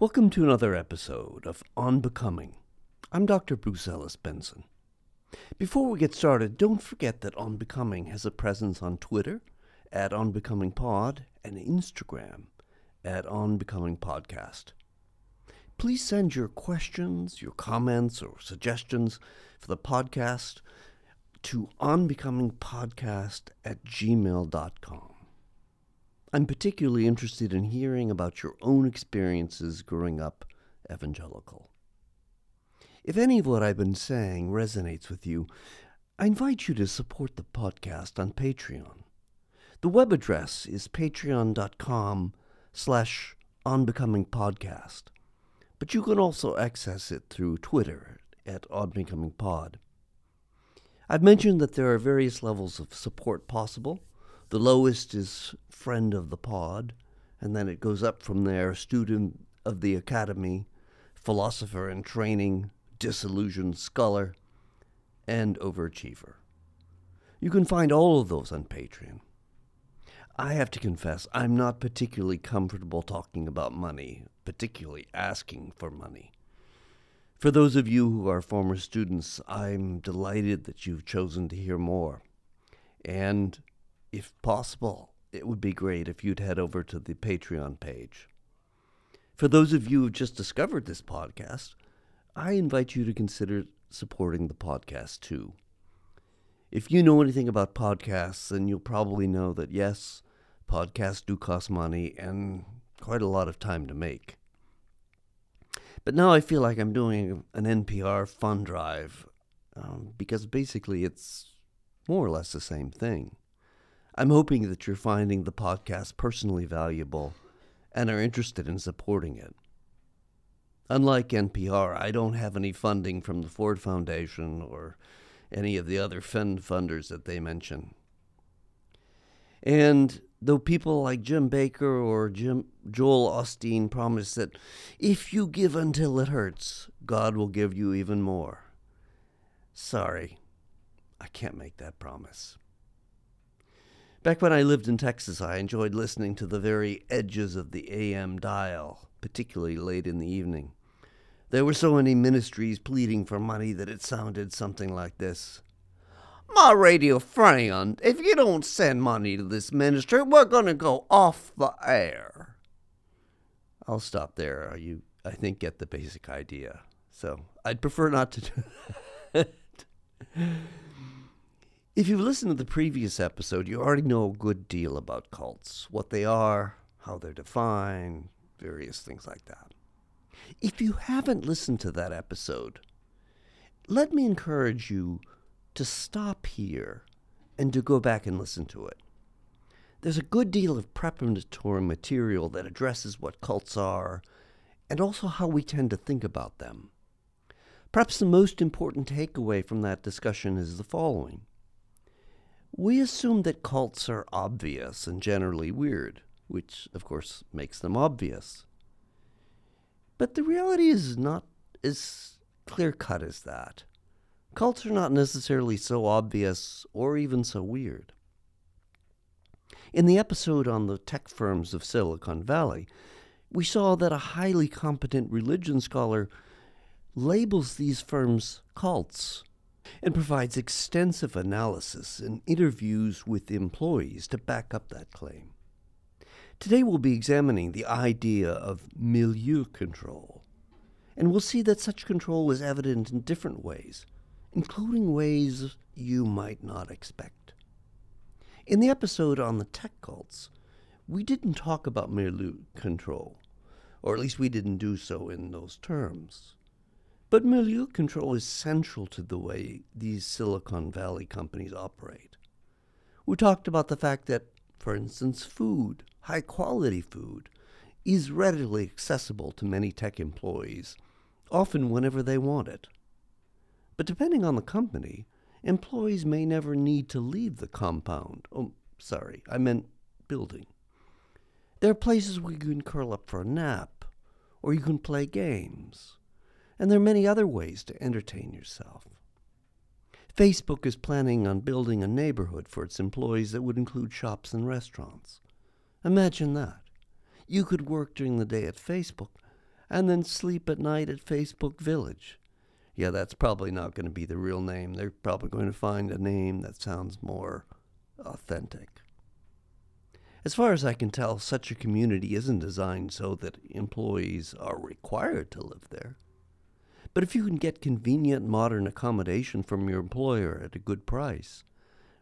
Welcome to another episode of On Becoming. I'm Dr. Bruce Ellis Benson. Before we get started, don't forget that On Becoming has a presence on Twitter at On Becoming Pod and Instagram at On Becoming Podcast. Please send your questions, your comments, or suggestions for the podcast to onbecomingpodcast at gmail.com. I'm particularly interested in hearing about your own experiences growing up evangelical. If any of what I've been saying resonates with you, I invite you to support the podcast on Patreon. The web address is patreon.com slash onbecomingpodcast, but you can also access it through Twitter at onbecomingpod. I've mentioned that there are various levels of support possible. The lowest is friend of the pod, and then it goes up from there student of the academy, philosopher in training, disillusioned scholar, and overachiever. You can find all of those on Patreon. I have to confess, I'm not particularly comfortable talking about money, particularly asking for money. For those of you who are former students, I'm delighted that you've chosen to hear more. And if possible, it would be great if you'd head over to the Patreon page. For those of you who've just discovered this podcast, I invite you to consider supporting the podcast too. If you know anything about podcasts, then you'll probably know that yes, podcasts do cost money and quite a lot of time to make. But now I feel like I'm doing an NPR fund drive um, because basically it's more or less the same thing. I'm hoping that you're finding the podcast personally valuable and are interested in supporting it. Unlike NPR, I don't have any funding from the Ford Foundation or any of the other fund funders that they mention. And though people like Jim Bakker or Jim, Joel Osteen promise that if you give until it hurts, God will give you even more. Sorry, I can't make that promise. Back when I lived in Texas, I enjoyed listening to the very edges of the AM dial, particularly late in the evening. There were so many ministries pleading for money that it sounded something like this. My radio friend, if you don't send money to this ministry, we're going to go off the air. I'll stop there. Uh, you, I think, get the basic idea. So I'd prefer not to do that. If you've listened to the previous episode, you already know a good deal about cults what they are, how they're defined, various things like that. If you haven't listened to that episode, let me encourage you to stop here and to go back and listen to it. There's a good deal of preparatory material that addresses what cults are and also how we tend to think about them. Perhaps the most important takeaway from that discussion is the following We assume that cults are obvious and generally weird, which, of course, makes them obvious. But the reality is not as clear cut as that. Cults are not necessarily so obvious or even so weird. In the episode on the tech firms of Silicon Valley, we saw that a highly competent religion scholar labels these firms cults and provides extensive analysis and interviews with employees to back up that claim. Today we'll be examining the idea of milieu control, and we'll see that such control is evident in different ways including ways you might not expect. In the episode on the tech cults, we didn't talk about milieu control, or at least we didn't do so in those terms. But milieu control is central to the way these Silicon Valley companies operate. We talked about the fact that, for instance, food, high quality food, is readily accessible to many tech employees, often whenever they want it. But depending on the company, employees may never need to leave the compound. Oh, sorry, I meant building. There are places where you can curl up for a nap, or you can play games, and there are many other ways to entertain yourself. Facebook is planning on building a neighborhood for its employees that would include shops and restaurants. Imagine that. You could work during the day at Facebook and then sleep at night at Facebook Village. Yeah, that's probably not going to be the real name. They're probably going to find a name that sounds more authentic. As far as I can tell, such a community isn't designed so that employees are required to live there. But if you can get convenient modern accommodation from your employer at a good price,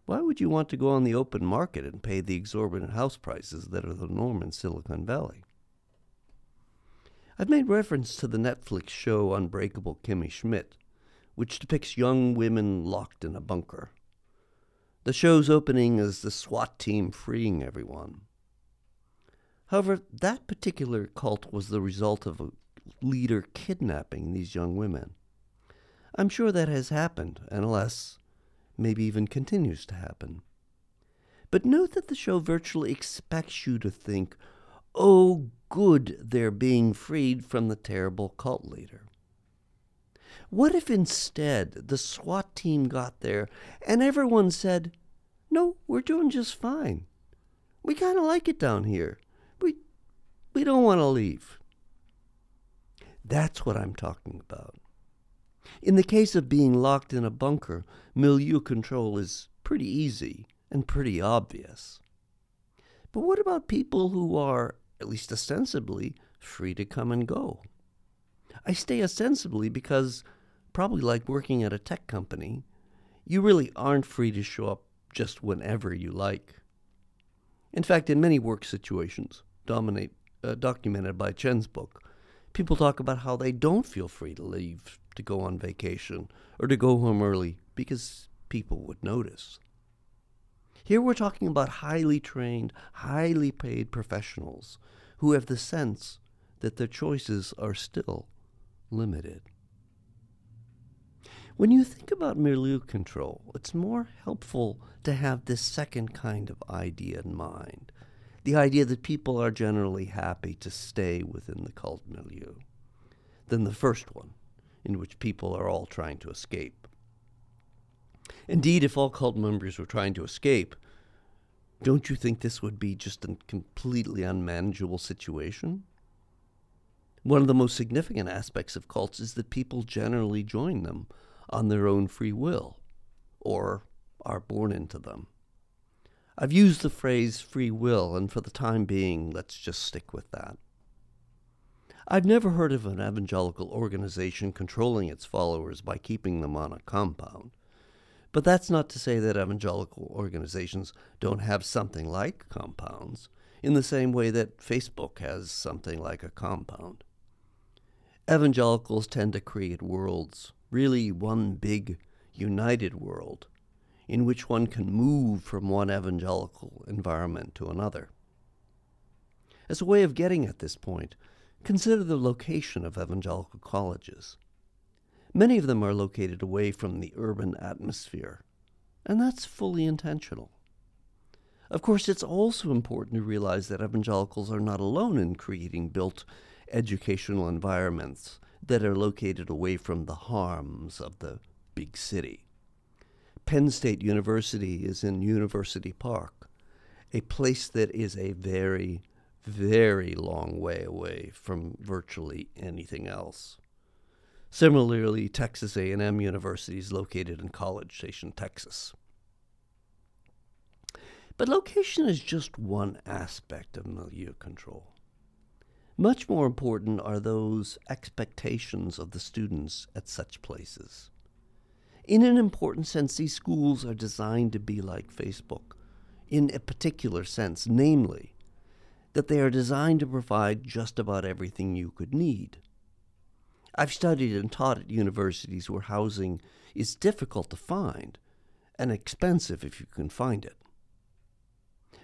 why would you want to go on the open market and pay the exorbitant house prices that are the norm in Silicon Valley? I've made reference to the Netflix show Unbreakable Kimmy Schmidt, which depicts young women locked in a bunker. The show's opening is the SWAT team freeing everyone. However, that particular cult was the result of a leader kidnapping these young women. I'm sure that has happened, and alas, maybe even continues to happen. But note that the show virtually expects you to think, oh, good, they're being freed from the terrible cult leader. What if instead the SWAT team got there and everyone said, No, we're doing just fine. We kind of like it down here. We, we don't want to leave. That's what I'm talking about. In the case of being locked in a bunker, milieu control is pretty easy and pretty obvious. But what about people who are, at least ostensibly, free to come and go? I say ostensibly because probably like working at a tech company, you really aren't free to show up just whenever you like. In fact, in many work situations, dominate, uh, documented by Chen's book, people talk about how they don't feel free to leave to go on vacation or to go home early because people would notice. Here we're talking about highly trained, highly paid professionals who have the sense that their choices are still limited. When you think about milieu control, it's more helpful to have this second kind of idea in mind the idea that people are generally happy to stay within the cult milieu than the first one, in which people are all trying to escape. Indeed, if all cult members were trying to escape, don't you think this would be just a completely unmanageable situation? One of the most significant aspects of cults is that people generally join them on their own free will or are born into them. I've used the phrase free will, and for the time being, let's just stick with that. I've never heard of an evangelical organization controlling its followers by keeping them on a compound. But that's not to say that evangelical organizations don't have something like compounds, in the same way that Facebook has something like a compound. Evangelicals tend to create worlds really one big, united world in which one can move from one evangelical environment to another. As a way of getting at this point, consider the location of evangelical colleges. Many of them are located away from the urban atmosphere, and that's fully intentional. Of course, it's also important to realize that evangelicals are not alone in creating built educational environments that are located away from the harms of the big city. Penn State University is in University Park, a place that is a very, very long way away from virtually anything else. Similarly, Texas A&M University is located in College Station, Texas. But location is just one aspect of milieu control. Much more important are those expectations of the students at such places. In an important sense, these schools are designed to be like Facebook, in a particular sense, namely, that they are designed to provide just about everything you could need. I've studied and taught at universities where housing is difficult to find and expensive if you can find it.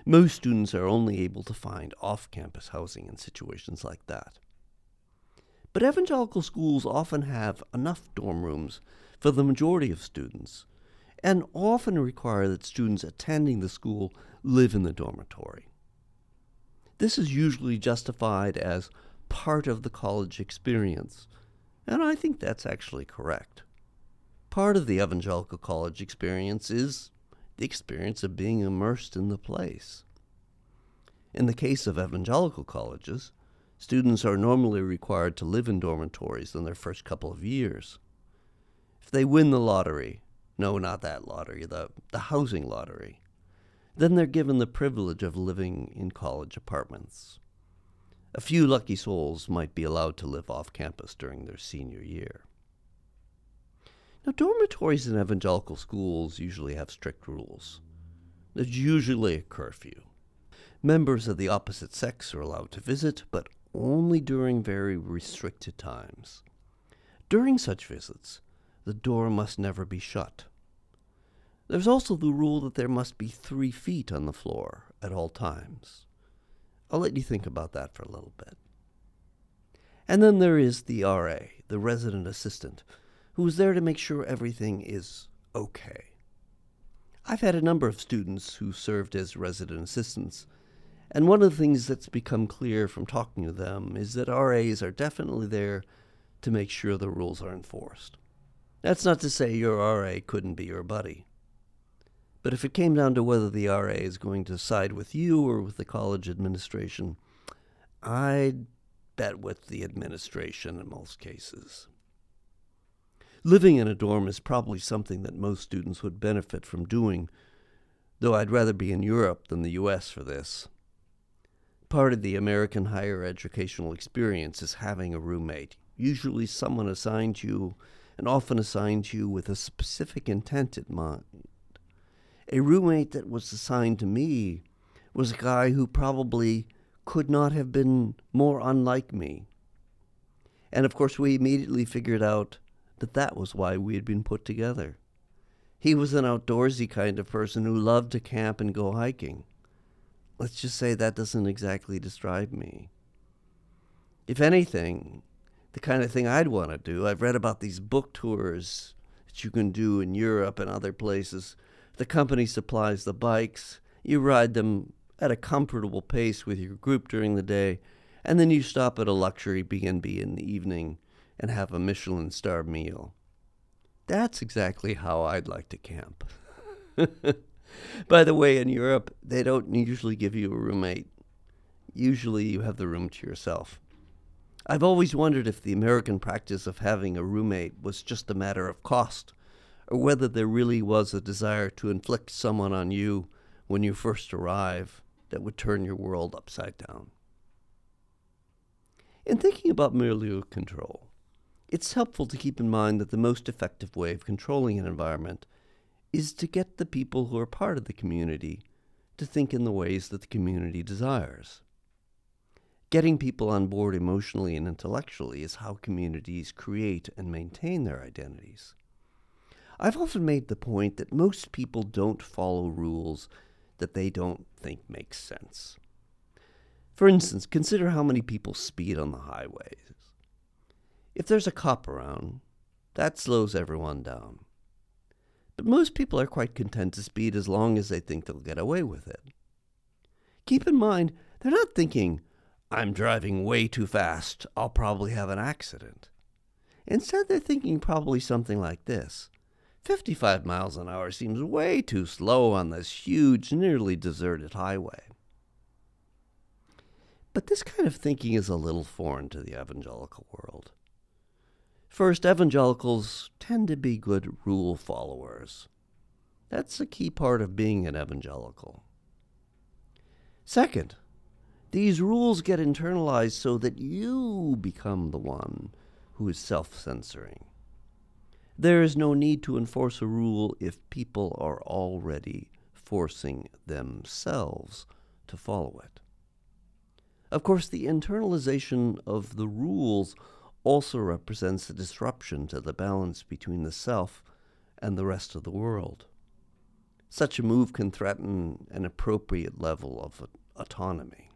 Most students are only able to find off campus housing in situations like that. But evangelical schools often have enough dorm rooms for the majority of students and often require that students attending the school live in the dormitory. This is usually justified as part of the college experience, and I think that's actually correct. Part of the evangelical college experience is the experience of being immersed in the place. In the case of evangelical colleges, Students are normally required to live in dormitories in their first couple of years. If they win the lottery, no, not that lottery, the, the housing lottery, then they're given the privilege of living in college apartments. A few lucky souls might be allowed to live off campus during their senior year. Now, dormitories in evangelical schools usually have strict rules. There's usually a curfew. Members of the opposite sex are allowed to visit, but only during very restricted times. During such visits, the door must never be shut. There's also the rule that there must be three feet on the floor at all times. I'll let you think about that for a little bit. And then there is the RA, the resident assistant, who is there to make sure everything is okay. I've had a number of students who served as resident assistants, and one of the things that's become clear from talking to them is that RAs are definitely there to make sure the rules are enforced. That's not to say your RA couldn't be your buddy. But if it came down to whether the RA is going to side with you or with the college administration, I'd bet with the administration in most cases. Living in a dorm is probably something that most students would benefit from doing, though I'd rather be in Europe than the US for this. Part of the American higher educational experience is having a roommate, usually someone assigned you and often assigned you with a specific intent in mind. A roommate that was assigned to me was a guy who probably could not have been more unlike me. And of course, we immediately figured out that that was why we had been put together. He was an outdoorsy kind of person who loved to camp and go hiking. Let's just say that doesn't exactly describe me. If anything, the kind of thing I'd want to do, I've read about these book tours that you can do in Europe and other places. The company supplies the bikes, you ride them at a comfortable pace with your group during the day, and then you stop at a luxury B&B in the evening and have a Michelin star meal. That's exactly how I'd like to camp. By the way, in Europe, they don't usually give you a roommate. Usually you have the room to yourself. I've always wondered if the American practice of having a roommate was just a matter of cost, or whether there really was a desire to inflict someone on you when you first arrive that would turn your world upside down. In thinking about milieu control, it's helpful to keep in mind that the most effective way of controlling an environment is to get the people who are part of the community to think in the ways that the community desires. Getting people on board emotionally and intellectually is how communities create and maintain their identities. I've often made the point that most people don't follow rules that they don't think make sense. For instance, consider how many people speed on the highways. If there's a cop around, that slows everyone down. But most people are quite content to speed as long as they think they'll get away with it. Keep in mind, they're not thinking, I'm driving way too fast, I'll probably have an accident. Instead, they're thinking probably something like this 55 miles an hour seems way too slow on this huge, nearly deserted highway. But this kind of thinking is a little foreign to the evangelical world. First, evangelicals tend to be good rule followers. That's a key part of being an evangelical. Second, these rules get internalized so that you become the one who is self censoring. There is no need to enforce a rule if people are already forcing themselves to follow it. Of course, the internalization of the rules also represents a disruption to the balance between the self and the rest of the world. Such a move can threaten an appropriate level of autonomy.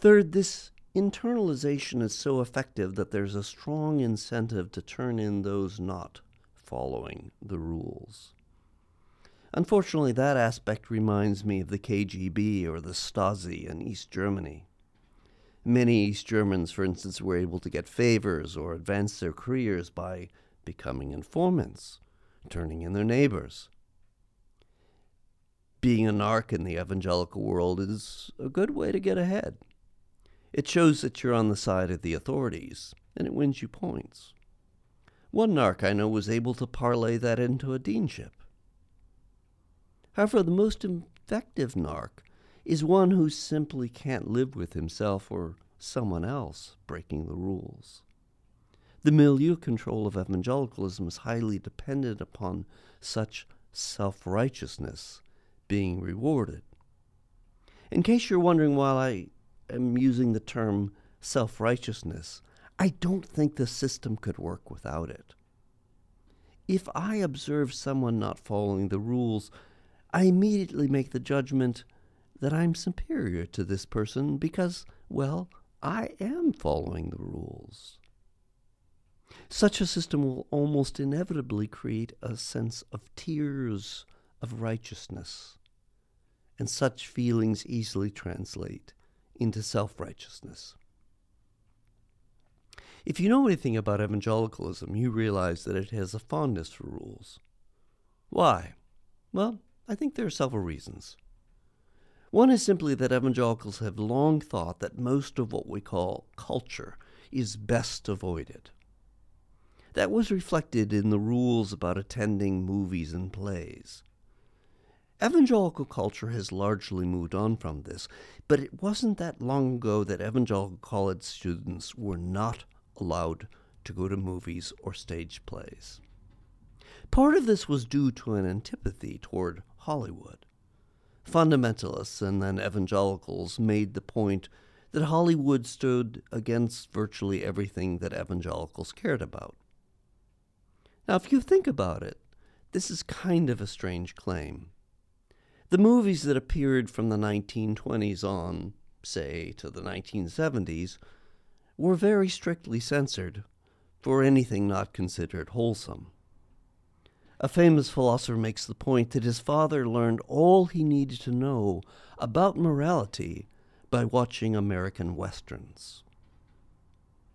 Third, this internalization is so effective that there's a strong incentive to turn in those not following the rules. Unfortunately, that aspect reminds me of the KGB or the Stasi in East Germany. Many East Germans, for instance, were able to get favors or advance their careers by becoming informants, turning in their neighbors. Being a narc in the evangelical world is a good way to get ahead. It shows that you're on the side of the authorities, and it wins you points. One narc I know was able to parlay that into a deanship. However, the most effective narc is one who simply can't live with himself or someone else breaking the rules. The milieu control of evangelicalism is highly dependent upon such self righteousness being rewarded. In case you're wondering why I am using the term self righteousness, I don't think the system could work without it. If I observe someone not following the rules, I immediately make the judgment that I'm superior to this person because, well, I am following the rules. Such a system will almost inevitably create a sense of tears of righteousness, and such feelings easily translate into self righteousness. If you know anything about evangelicalism, you realize that it has a fondness for rules. Why? Well, I think there are several reasons. One is simply that evangelicals have long thought that most of what we call culture is best avoided. That was reflected in the rules about attending movies and plays. Evangelical culture has largely moved on from this, but it wasn't that long ago that evangelical college students were not allowed to go to movies or stage plays. Part of this was due to an antipathy toward Hollywood. Fundamentalists and then evangelicals made the point that Hollywood stood against virtually everything that evangelicals cared about. Now, if you think about it, this is kind of a strange claim. The movies that appeared from the 1920s on, say, to the 1970s, were very strictly censored for anything not considered wholesome. A famous philosopher makes the point that his father learned all he needed to know about morality by watching American westerns.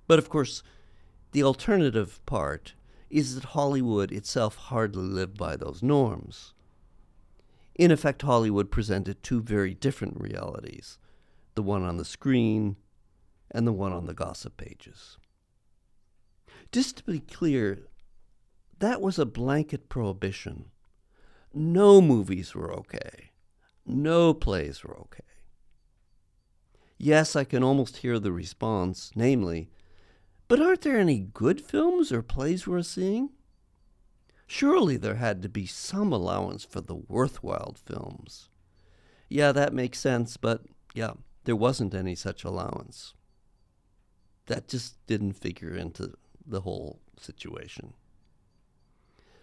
But of course, the alternative part is that Hollywood itself hardly lived by those norms. In effect, Hollywood presented two very different realities the one on the screen and the one on the gossip pages. Just to be clear, that was a blanket prohibition. No movies were okay. No plays were okay. Yes, I can almost hear the response, namely, but aren't there any good films or plays we're seeing? Surely there had to be some allowance for the worthwhile films. Yeah, that makes sense, but yeah, there wasn't any such allowance that just didn't figure into the whole situation.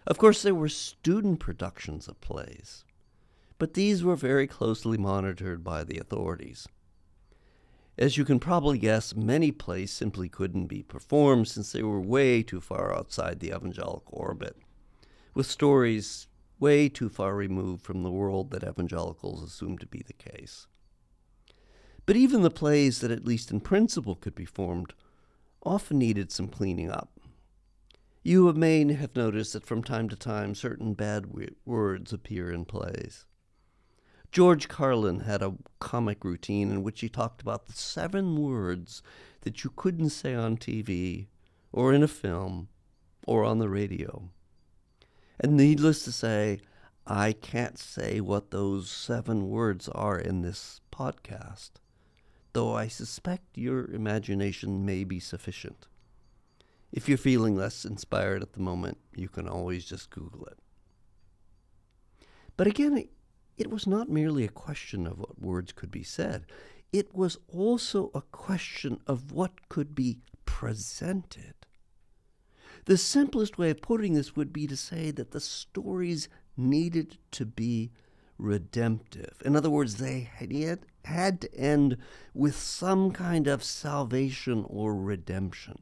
Of course, there were student productions of plays, but these were very closely monitored by the authorities. As you can probably guess, many plays simply couldn't be performed since they were way too far outside the evangelical orbit, with stories way too far removed from the world that evangelicals assume to be the case. But even the plays that, at least in principle, could be formed often needed some cleaning up. You may have noticed that from time to time certain bad words appear in plays. George Carlin had a comic routine in which he talked about the seven words that you couldn't say on TV or in a film or on the radio. And needless to say, I can't say what those seven words are in this podcast though I suspect your imagination may be sufficient. If you're feeling less inspired at the moment, you can always just Google it. But again, it was not merely a question of what words could be said, it was also a question of what could be presented. The simplest way of putting this would be to say that the stories needed to be redemptive. In other words, they had, had to end with some kind of salvation or redemption.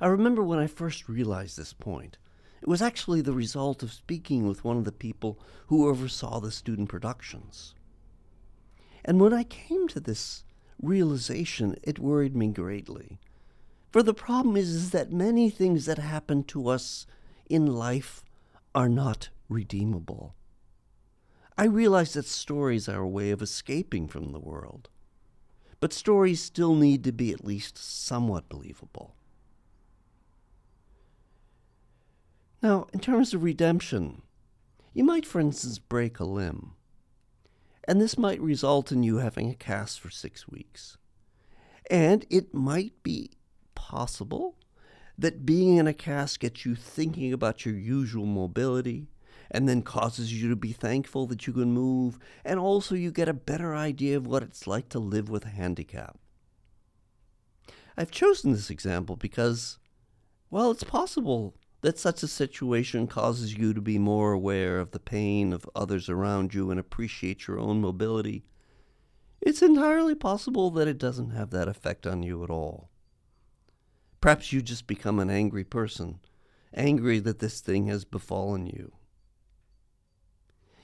I remember when I first realized this point. It was actually the result of speaking with one of the people who oversaw the student productions. And when I came to this realization, it worried me greatly. For the problem is, is that many things that happen to us in life are not redeemable. I realize that stories are a way of escaping from the world. but stories still need to be at least somewhat believable. Now, in terms of redemption, you might, for instance, break a limb, and this might result in you having a cast for six weeks. And it might be possible that being in a cast gets you thinking about your usual mobility and then causes you to be thankful that you can move, and also you get a better idea of what it's like to live with a handicap. I've chosen this example because, well, it's possible that such a situation causes you to be more aware of the pain of others around you and appreciate your own mobility. It's entirely possible that it doesn't have that effect on you at all. Perhaps you just become an angry person, angry that this thing has befallen you.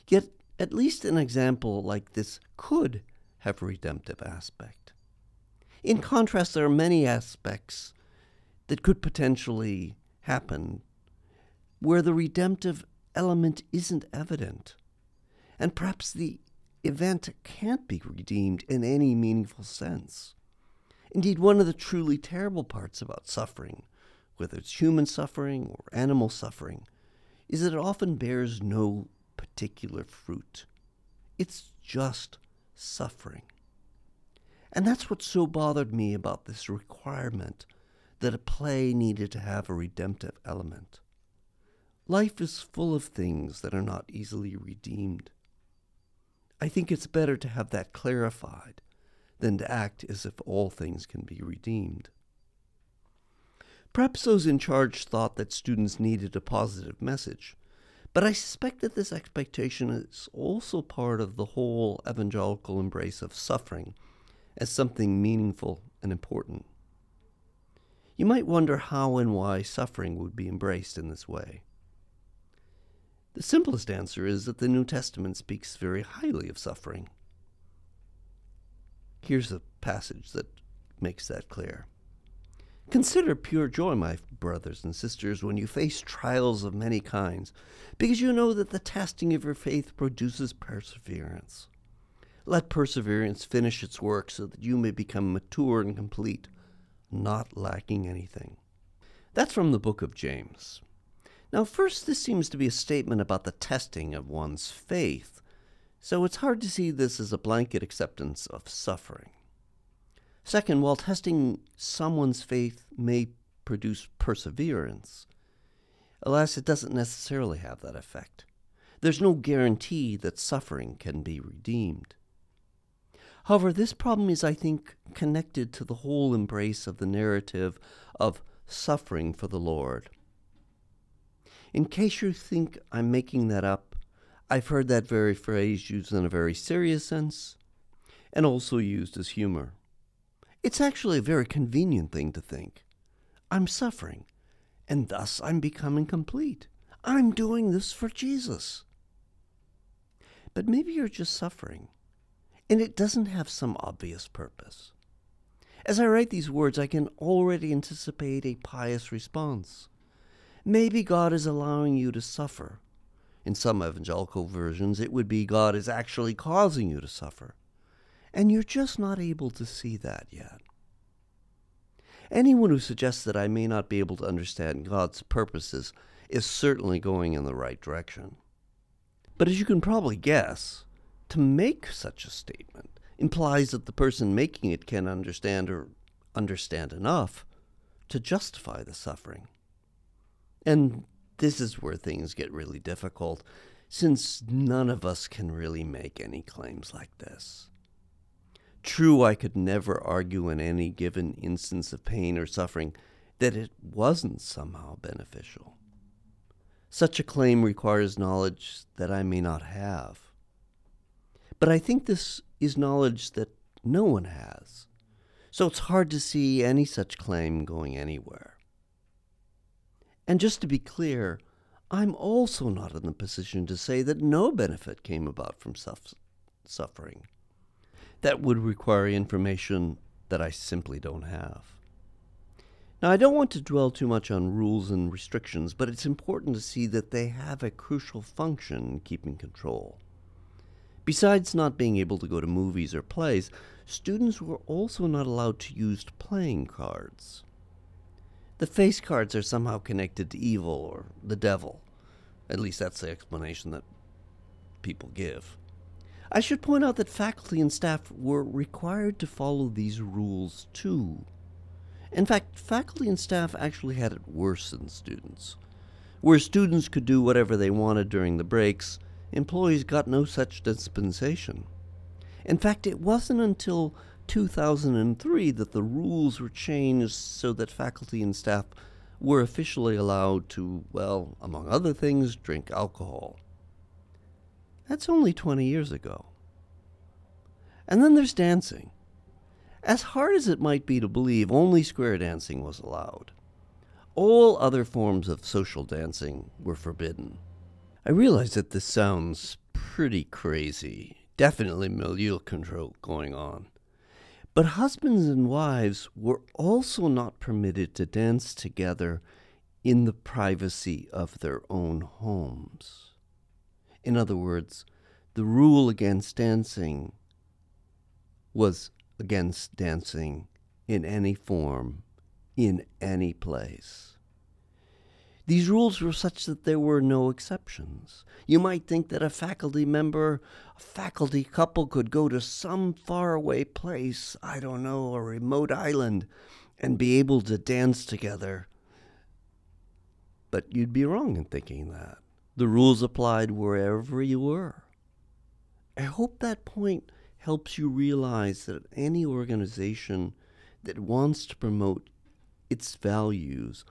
Yet, at least an example like this could have a redemptive aspect. In contrast, there are many aspects that could potentially happen where the redemptive element isn't evident, and perhaps the event can't be redeemed in any meaningful sense. Indeed, one of the truly terrible parts about suffering, whether it's human suffering or animal suffering, is that it often bears no particular fruit. It's just suffering. And that's what so bothered me about this requirement that a play needed to have a redemptive element. Life is full of things that are not easily redeemed. I think it's better to have that clarified than to act as if all things can be redeemed. Perhaps those in charge thought that students needed a positive message, but I suspect that this expectation is also part of the whole evangelical embrace of suffering as something meaningful and important. You might wonder how and why suffering would be embraced in this way. The simplest answer is that the New Testament speaks very highly of suffering. Here's a passage that makes that clear. Consider pure joy, my brothers and sisters, when you face trials of many kinds, because you know that the testing of your faith produces perseverance. Let perseverance finish its work so that you may become mature and complete, not lacking anything. That's from the book of James. Now, first, this seems to be a statement about the testing of one's faith, so it's hard to see this as a blanket acceptance of suffering. Second, while testing someone's faith may produce perseverance, alas, it doesn't necessarily have that effect. There's no guarantee that suffering can be redeemed. However, this problem is, I think, connected to the whole embrace of the narrative of suffering for the Lord. In case you think I'm making that up, I've heard that very phrase used in a very serious sense and also used as humor. It's actually a very convenient thing to think. I'm suffering, and thus I'm becoming complete. I'm doing this for Jesus. But maybe you're just suffering, and it doesn't have some obvious purpose. As I write these words, I can already anticipate a pious response. Maybe God is allowing you to suffer in some evangelical versions, it would be God is actually causing you to suffer. And you're just not able to see that yet. Anyone who suggests that I may not be able to understand God's purposes is certainly going in the right direction. But as you can probably guess, to make such a statement implies that the person making it can understand or understand enough to justify the suffering. And this is where things get really difficult, since none of us can really make any claims like this. True, I could never argue in any given instance of pain or suffering that it wasn't somehow beneficial. Such a claim requires knowledge that I may not have. But I think this is knowledge that no one has, so it's hard to see any such claim going anywhere. And just to be clear, I'm also not in the position to say that no benefit came about from suffering. That would require information that I simply don't have. Now, I don't want to dwell too much on rules and restrictions, but it's important to see that they have a crucial function in keeping control. Besides not being able to go to movies or plays, students were also not allowed to use playing cards. The face cards are somehow connected to evil or the devil. At least that's the explanation that people give. I should point out that faculty and staff were required to follow these rules too. In fact, faculty and staff actually had it worse than students. Where students could do whatever they wanted during the breaks, employees got no such dispensation. In fact, it wasn't until 2003 that the rules were changed so that faculty and staff were officially allowed to, well, among other things, drink alcohol. That's only 20 years ago. And then there's dancing. As hard as it might be to believe, only square dancing was allowed. All other forms of social dancing were forbidden. I realize that this sounds pretty crazy. Definitely milieu control going on. But husbands and wives were also not permitted to dance together in the privacy of their own homes. In other words, the rule against dancing was against dancing in any form, in any place. These rules were such that there were no exceptions. You might think that a faculty member, a faculty couple could go to some faraway place, I don't know, a remote island, and be able to dance together. But you'd be wrong in thinking that. The rules applied wherever you were. I hope that point helps you realize that any organization that wants to promote its values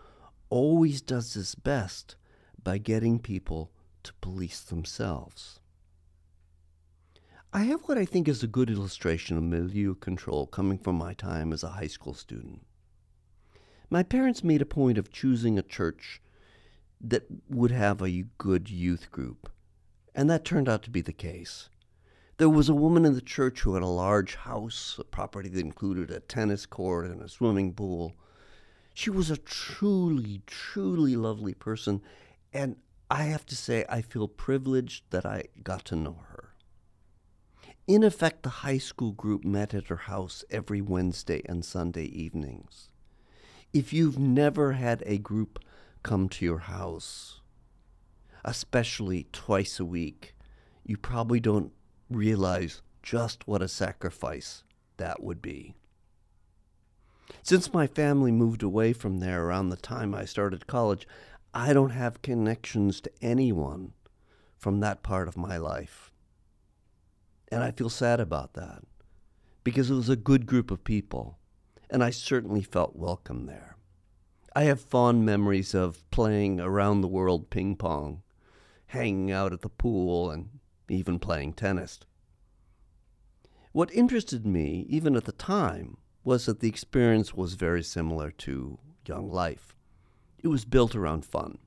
always does its best by getting people to police themselves. I have what I think is a good illustration of milieu control coming from my time as a high school student. My parents made a point of choosing a church that would have a good youth group, and that turned out to be the case. There was a woman in the church who had a large house, a property that included a tennis court and a swimming pool, she was a truly, truly lovely person. And I have to say, I feel privileged that I got to know her. In effect, the high school group met at her house every Wednesday and Sunday evenings. If you've never had a group come to your house, especially twice a week, you probably don't realize just what a sacrifice that would be. Since my family moved away from there around the time I started college, I don't have connections to anyone from that part of my life. And I feel sad about that because it was a good group of people, and I certainly felt welcome there. I have fond memories of playing around the world ping pong, hanging out at the pool, and even playing tennis. What interested me, even at the time, was that the experience was very similar to Young Life. It was built around fun.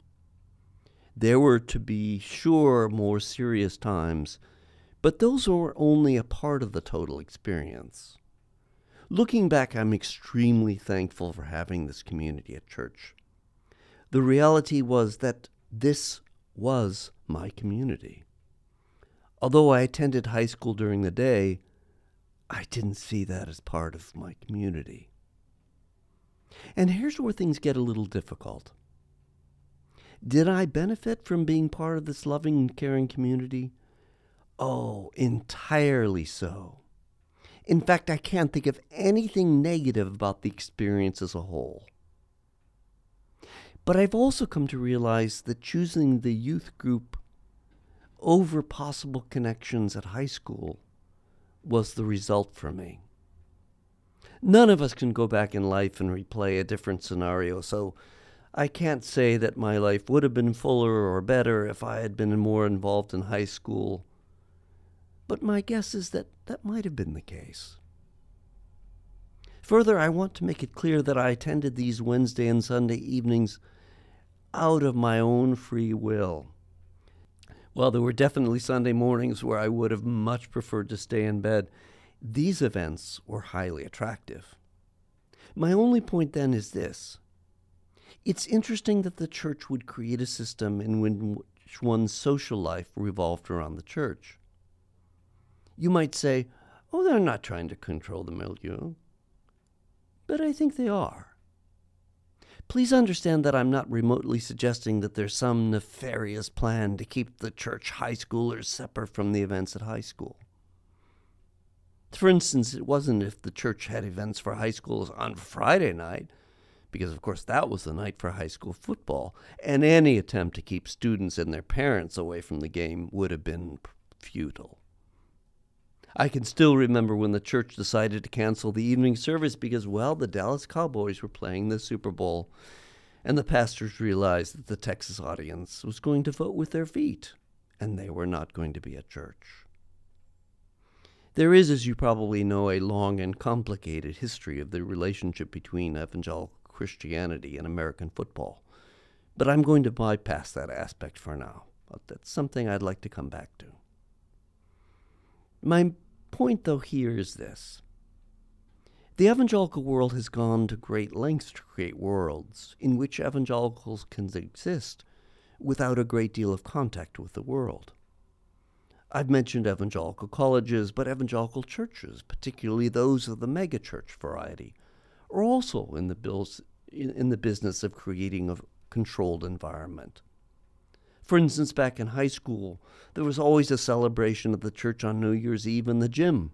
There were, to be sure, more serious times, but those were only a part of the total experience. Looking back, I'm extremely thankful for having this community at church. The reality was that this was my community. Although I attended high school during the day, I didn't see that as part of my community. And here's where things get a little difficult. Did I benefit from being part of this loving and caring community? Oh, entirely so. In fact, I can't think of anything negative about the experience as a whole. But I've also come to realize that choosing the youth group over possible connections at high school was the result for me. None of us can go back in life and replay a different scenario, so I can't say that my life would have been fuller or better if I had been more involved in high school, but my guess is that that might have been the case. Further, I want to make it clear that I attended these Wednesday and Sunday evenings out of my own free will. While there were definitely Sunday mornings where I would have much preferred to stay in bed, these events were highly attractive. My only point then is this it's interesting that the church would create a system in which one's social life revolved around the church. You might say, oh, they're not trying to control the milieu. But I think they are. Please understand that I'm not remotely suggesting that there's some nefarious plan to keep the church high schoolers separate from the events at high school. For instance, it wasn't if the church had events for high schools on Friday night, because of course that was the night for high school football, and any attempt to keep students and their parents away from the game would have been futile. I can still remember when the church decided to cancel the evening service because, well, the Dallas Cowboys were playing the Super Bowl, and the pastors realized that the Texas audience was going to vote with their feet, and they were not going to be at church. There is, as you probably know, a long and complicated history of the relationship between evangelical Christianity and American football, but I'm going to bypass that aspect for now. But that's something I'd like to come back to. My point, though, here is this the evangelical world has gone to great lengths to create worlds in which evangelicals can exist without a great deal of contact with the world. I've mentioned evangelical colleges, but evangelical churches, particularly those of the megachurch variety, are also in the, bills, in, in the business of creating a controlled environment. For instance, back in high school, there was always a celebration of the church on New Year's Eve in the gym.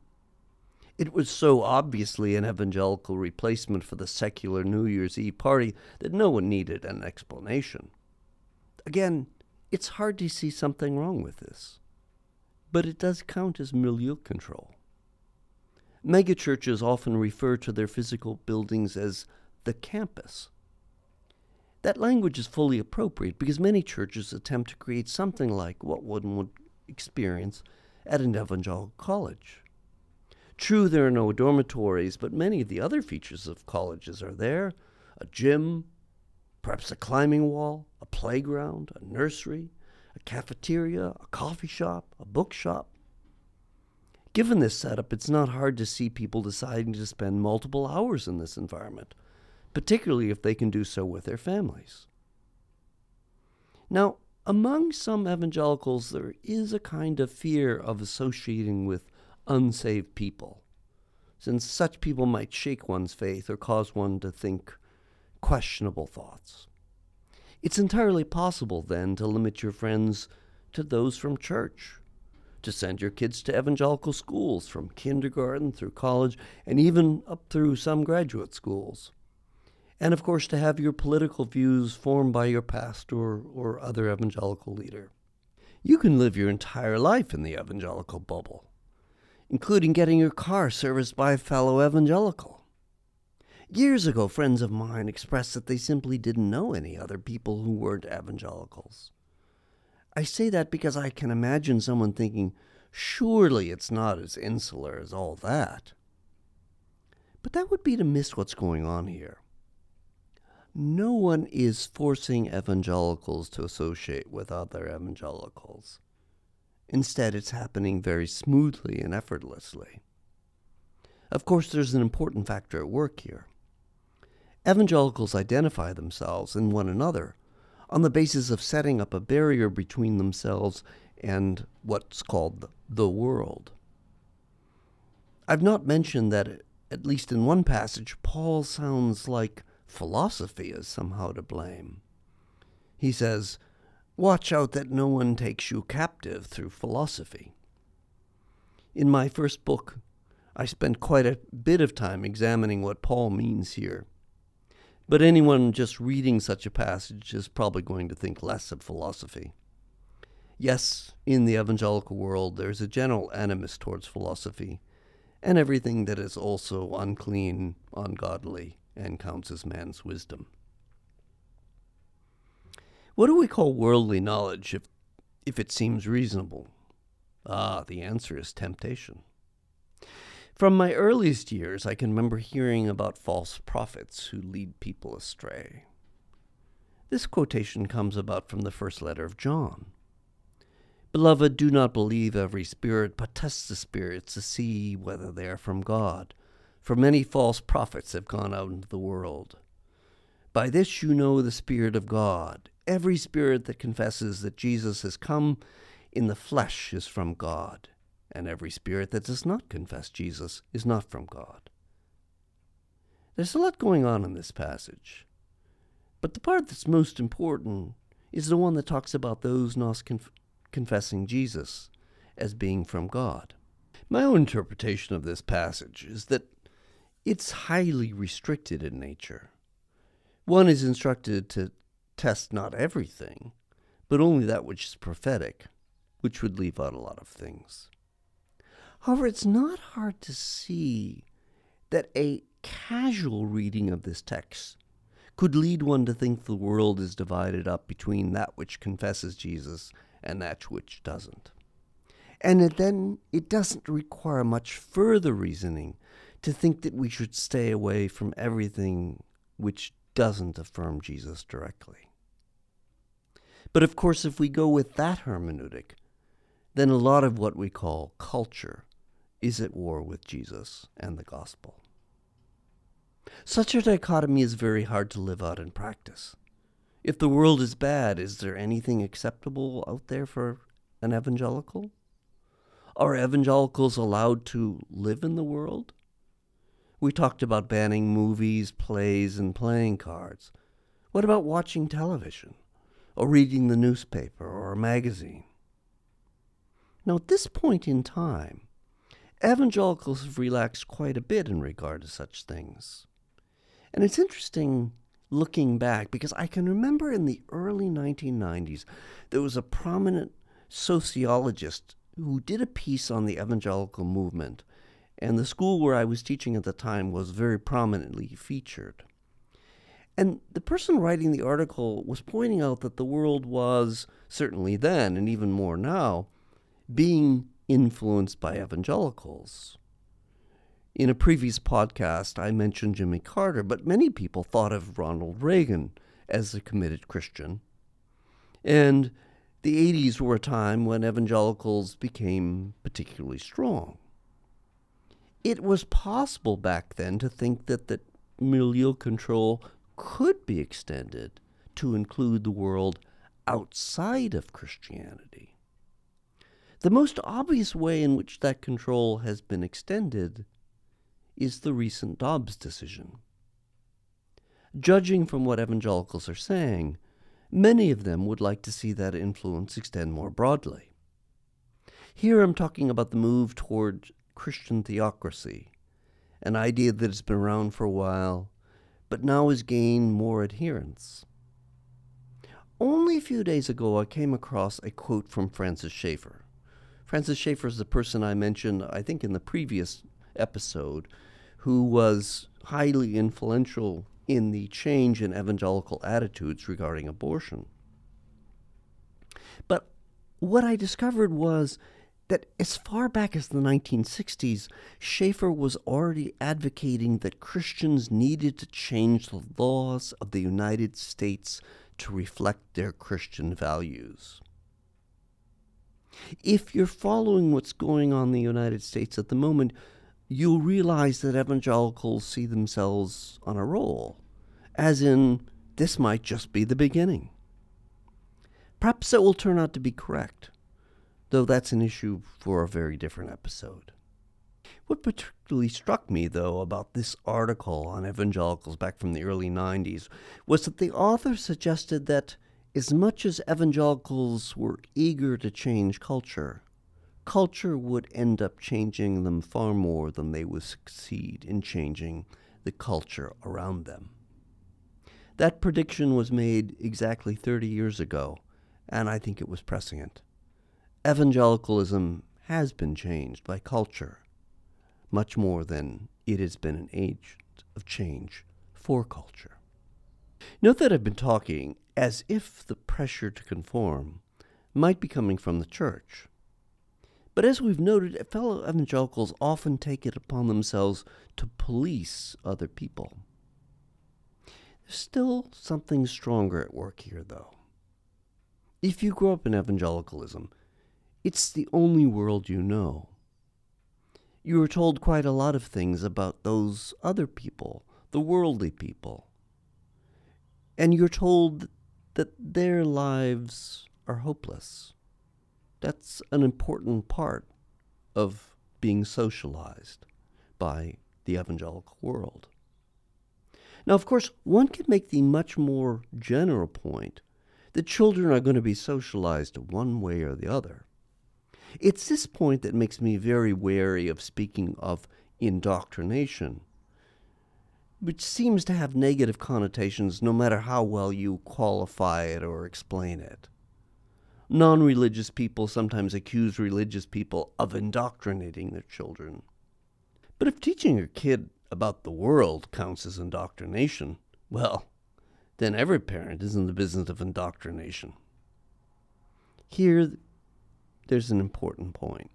It was so obviously an evangelical replacement for the secular New Year's Eve party that no one needed an explanation. Again, it's hard to see something wrong with this, but it does count as milieu control. Megachurches often refer to their physical buildings as the campus. That language is fully appropriate because many churches attempt to create something like what one would experience at an evangelical college. True, there are no dormitories, but many of the other features of colleges are there a gym, perhaps a climbing wall, a playground, a nursery, a cafeteria, a coffee shop, a bookshop. Given this setup, it's not hard to see people deciding to spend multiple hours in this environment particularly if they can do so with their families. Now, among some evangelicals, there is a kind of fear of associating with unsaved people, since such people might shake one's faith or cause one to think questionable thoughts. It's entirely possible, then, to limit your friends to those from church, to send your kids to evangelical schools from kindergarten through college, and even up through some graduate schools and of course to have your political views formed by your pastor or other evangelical leader. You can live your entire life in the evangelical bubble, including getting your car serviced by a fellow evangelical. Years ago, friends of mine expressed that they simply didn't know any other people who weren't evangelicals. I say that because I can imagine someone thinking, surely it's not as insular as all that. But that would be to miss what's going on here no one is forcing evangelicals to associate with other evangelicals. Instead, it's happening very smoothly and effortlessly. Of course, there's an important factor at work here. Evangelicals identify themselves and one another on the basis of setting up a barrier between themselves and what's called the world. I've not mentioned that, at least in one passage, Paul sounds like philosophy is somehow to blame. He says, Watch out that no one takes you captive through philosophy. In my first book, I spent quite a bit of time examining what Paul means here. But anyone just reading such a passage is probably going to think less of philosophy. Yes, in the evangelical world, there's a general animus towards philosophy and everything that is also unclean, ungodly, and counts as man's wisdom. What do we call worldly knowledge if, if it seems reasonable? Ah, the answer is temptation. From my earliest years, I can remember hearing about false prophets who lead people astray. This quotation comes about from the first letter of John. Beloved, do not believe every spirit, but test the spirits to see whether they are from God for many false prophets have gone out into the world. By this you know the Spirit of God. Every spirit that confesses that Jesus has come in the flesh is from God. and every spirit that does not confess Jesus is not from God. There's a lot going on in this passage, but the part that's most important is the one that talks about those not conf- confessing Jesus as being from God. My own interpretation of this passage is that it's highly restricted in nature. One is instructed to test not everything, but only that which is prophetic, which would leave out a lot of things. However, it's not hard to see that a casual reading of this text could lead one to think the world is divided up between that which confesses Jesus and that which doesn't. And it then it doesn't require much further reasoning to think that we should stay away from everything which doesn't affirm Jesus directly. But of course, if we go with that hermeneutic, then a lot of what we call culture is at war with Jesus and the gospel. Such a dichotomy is very hard to live out in practice. If the world is bad, is there anything acceptable out there for an evangelical? Are evangelicals allowed to live in the world? We talked about banning movies, plays, and playing cards. What about watching television, or reading the newspaper or a magazine? Now, at this point in time, evangelicals have relaxed quite a bit in regard to such things. And it's interesting looking back because I can remember in the early 1990s there was a prominent sociologist who did a piece on the evangelical movement, and the school where I was teaching at the time was very prominently featured. And the person writing the article was pointing out that the world was, certainly then and even more now, being influenced by evangelicals. In a previous podcast, I mentioned Jimmy Carter, but many people thought of Ronald Reagan as a committed Christian. And the 80s were a time when evangelicals became particularly strong. It was possible back then to think that the milieu control could be extended to include the world outside of Christianity. The most obvious way in which that control has been extended is the recent Dobbs decision. Judging from what evangelicals are saying, many of them would like to see that influence extend more broadly. Here I'm talking about the move toward Christian theocracy, an idea that has been around for a while, but now has gained more adherents. Only a few days ago, I came across a quote from Francis Schaeffer. Francis Schaeffer is the person I mentioned, I think, in the previous episode, who was highly influential in the change in evangelical attitudes regarding abortion. But what I discovered was that as far back as the 1960s, Schaeffer was already advocating that Christians needed to change the laws of the United States to reflect their Christian values. If you're following what's going on in the United States at the moment, you'll realize that evangelicals see themselves on a roll, as in, this might just be the beginning. Perhaps that will turn out to be correct, though that's an issue for a very different episode. What particularly struck me, though, about this article on evangelicals back from the early 90s was that the author suggested that as much as evangelicals were eager to change culture, culture would end up changing them far more than they would succeed in changing the culture around them. That prediction was made exactly 30 years ago, and I think it was prescient. Evangelicalism has been changed by culture, much more than it has been an agent of change for culture. Note that I've been talking as if the pressure to conform might be coming from the church. But as we've noted, fellow evangelicals often take it upon themselves to police other people. There's still something stronger at work here, though. If you grow up in evangelicalism, it's the only world you know. You are told quite a lot of things about those other people, the worldly people. And you're told that their lives are hopeless. That's an important part of being socialized by the evangelical world. Now, of course, one can make the much more general point that children are going to be socialized one way or the other. It's this point that makes me very wary of speaking of indoctrination, which seems to have negative connotations no matter how well you qualify it or explain it. Non religious people sometimes accuse religious people of indoctrinating their children. But if teaching a kid about the world counts as indoctrination, well, then every parent is in the business of indoctrination. Here, there's an important point.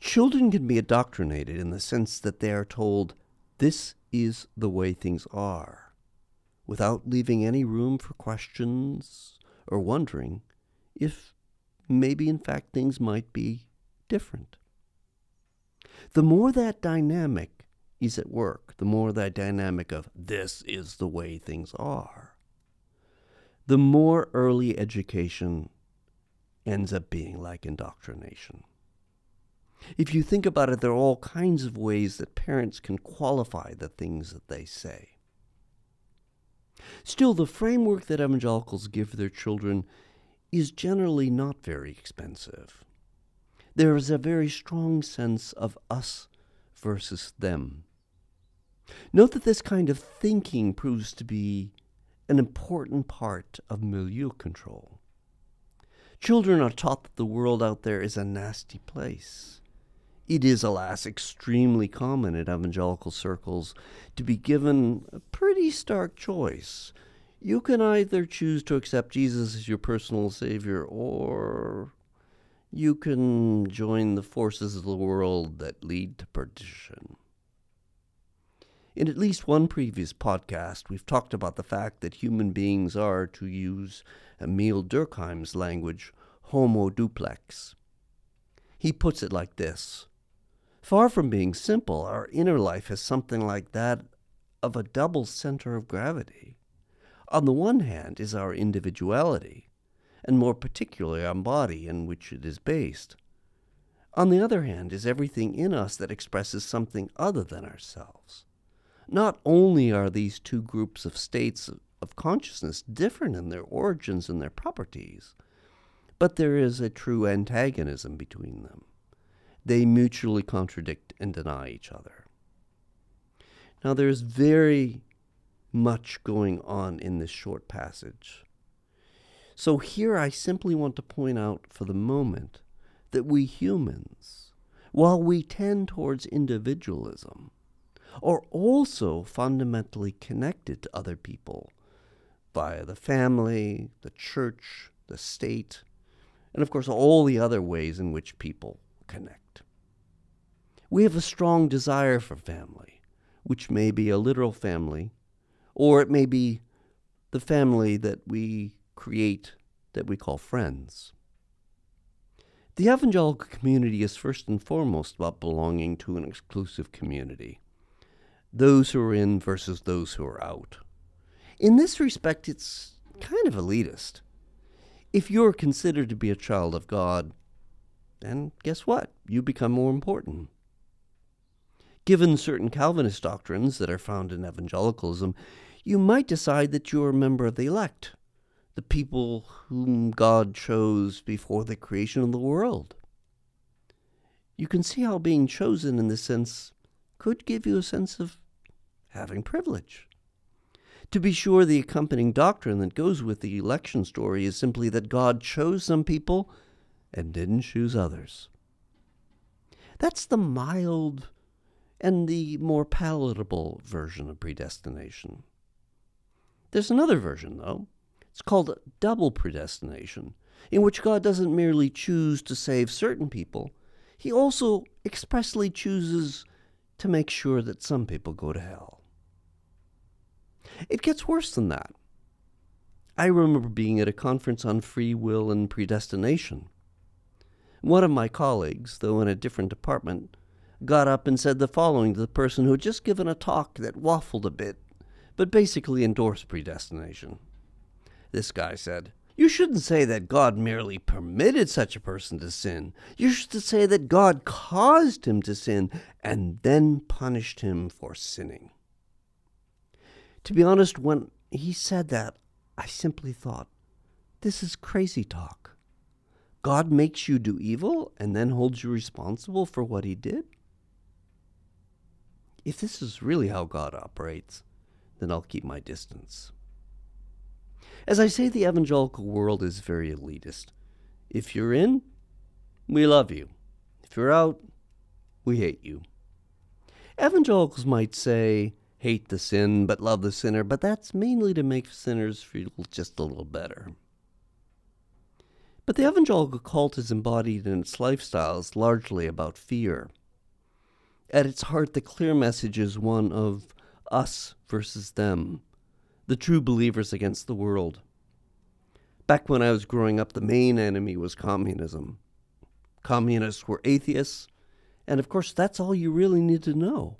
Children can be indoctrinated in the sense that they are told, this is the way things are, without leaving any room for questions or wondering if maybe in fact things might be different. The more that dynamic is at work, the more that dynamic of this is the way things are, the more early education ends up being like indoctrination. If you think about it, there are all kinds of ways that parents can qualify the things that they say. Still, the framework that evangelicals give their children is generally not very expensive. There is a very strong sense of us versus them. Note that this kind of thinking proves to be an important part of milieu control. Children are taught that the world out there is a nasty place. It is, alas, extremely common in evangelical circles to be given a pretty stark choice. You can either choose to accept Jesus as your personal Savior, or you can join the forces of the world that lead to perdition. In at least one previous podcast, we've talked about the fact that human beings are, to use Emile Durkheim's language, homo duplex. He puts it like this Far from being simple, our inner life is something like that of a double center of gravity. On the one hand is our individuality, and more particularly our body in which it is based. On the other hand is everything in us that expresses something other than ourselves. Not only are these two groups of states of consciousness different in their origins and their properties, but there is a true antagonism between them they mutually contradict and deny each other. Now, there's very much going on in this short passage. So, here I simply want to point out for the moment that we humans, while we tend towards individualism, are also fundamentally connected to other people via the family, the church, the state, and of course all the other ways in which people connect. We have a strong desire for family, which may be a literal family, or it may be the family that we create that we call friends. The evangelical community is first and foremost about belonging to an exclusive community those who are in versus those who are out. In this respect, it's kind of elitist. If you're considered to be a child of God, then guess what? You become more important. Given certain Calvinist doctrines that are found in evangelicalism, you might decide that you're a member of the elect, the people whom God chose before the creation of the world. You can see how being chosen in this sense could give you a sense of having privilege. To be sure, the accompanying doctrine that goes with the election story is simply that God chose some people and didn't choose others. That's the mild and the more palatable version of predestination. There's another version, though. It's called double predestination, in which God doesn't merely choose to save certain people, He also expressly chooses to make sure that some people go to hell. It gets worse than that. I remember being at a conference on free will and predestination. One of my colleagues, though in a different department, got up and said the following to the person who had just given a talk that waffled a bit, but basically endorsed predestination. This guy said, You shouldn't say that God merely permitted such a person to sin. You should say that God caused him to sin and then punished him for sinning. To be honest, when he said that, I simply thought, this is crazy talk. God makes you do evil and then holds you responsible for what he did? If this is really how God operates, then I'll keep my distance. As I say, the evangelical world is very elitist. If you're in, we love you. If you're out, we hate you. Evangelicals might say, hate the sin but love the sinner, but that's mainly to make sinners feel just a little better. But the evangelical cult is embodied in its lifestyles largely about fear. At its heart, the clear message is one of us versus them, the true believers against the world. Back when I was growing up, the main enemy was communism. Communists were atheists, and of course, that's all you really need to know.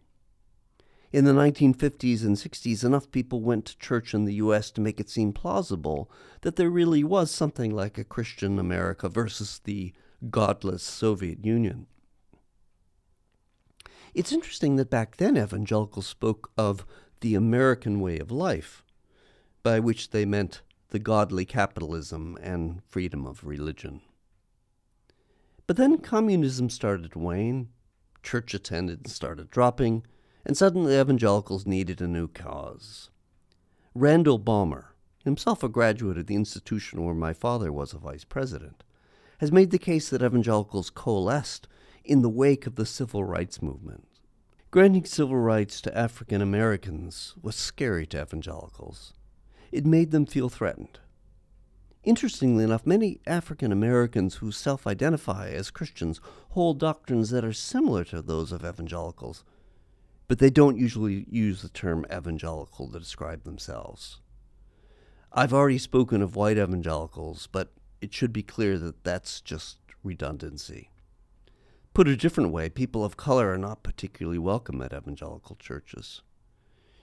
In the 1950s and 60s, enough people went to church in the U.S. to make it seem plausible that there really was something like a Christian America versus the godless Soviet Union. It's interesting that back then evangelicals spoke of the American way of life, by which they meant the godly capitalism and freedom of religion. But then communism started to wane, church attendance started dropping, and suddenly evangelicals needed a new cause. Randall Balmer, himself a graduate of the institution where my father was a vice president, has made the case that evangelicals coalesced in the wake of the civil rights movement. Granting civil rights to African Americans was scary to evangelicals. It made them feel threatened. Interestingly enough, many African Americans who self identify as Christians hold doctrines that are similar to those of evangelicals but they don't usually use the term evangelical to describe themselves. I've already spoken of white evangelicals, but it should be clear that that's just redundancy. Put a different way, people of color are not particularly welcome at evangelical churches.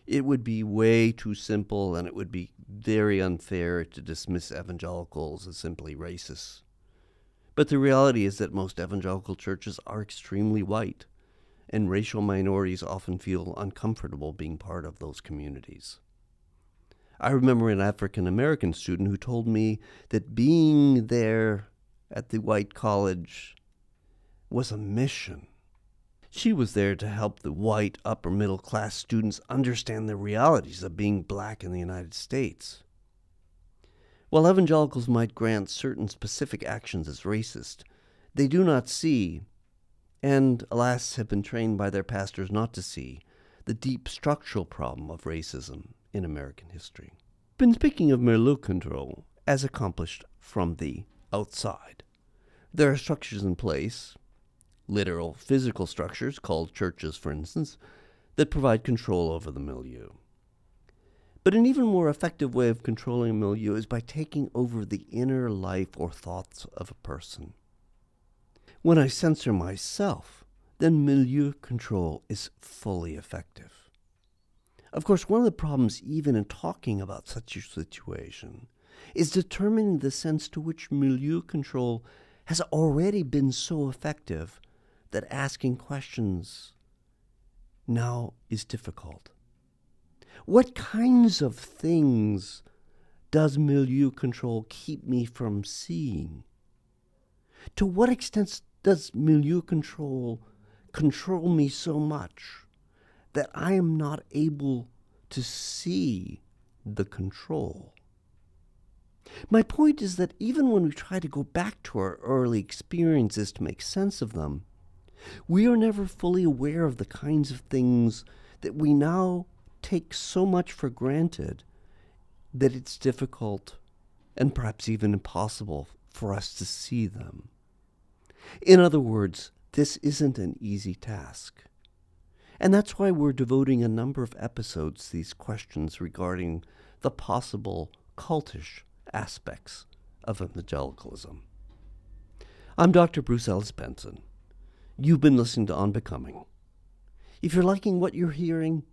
It would be way too simple and it would be very unfair to dismiss evangelicals as simply racist. But the reality is that most evangelical churches are extremely white and racial minorities often feel uncomfortable being part of those communities. I remember an African American student who told me that being there at the white college was a mission. She was there to help the white upper middle class students understand the realities of being black in the United States. While evangelicals might grant certain specific actions as racist, they do not see and, alas, have been trained by their pastors not to see the deep structural problem of racism in American history. Been speaking of milieu control as accomplished from the outside. There are structures in place, literal physical structures called churches, for instance, that provide control over the milieu. But an even more effective way of controlling a milieu is by taking over the inner life or thoughts of a person. When I censor myself, then milieu control is fully effective. Of course, one of the problems, even in talking about such a situation, is determining the sense to which milieu control has already been so effective that asking questions now is difficult. What kinds of things does milieu control keep me from seeing? To what extent does milieu control control me so much that I am not able to see the control? My point is that even when we try to go back to our early experiences to make sense of them, we are never fully aware of the kinds of things that we now take so much for granted that it's difficult and perhaps even impossible for us to see them. In other words, this isn't an easy task. And that's why we're devoting a number of episodes to these questions regarding the possible cultish aspects of evangelicalism. I'm Dr. Bruce Ellis Benson. You've been listening to On Becoming. If you're liking what you're hearing,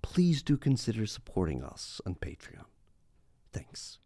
please do consider supporting us on Patreon. Thanks.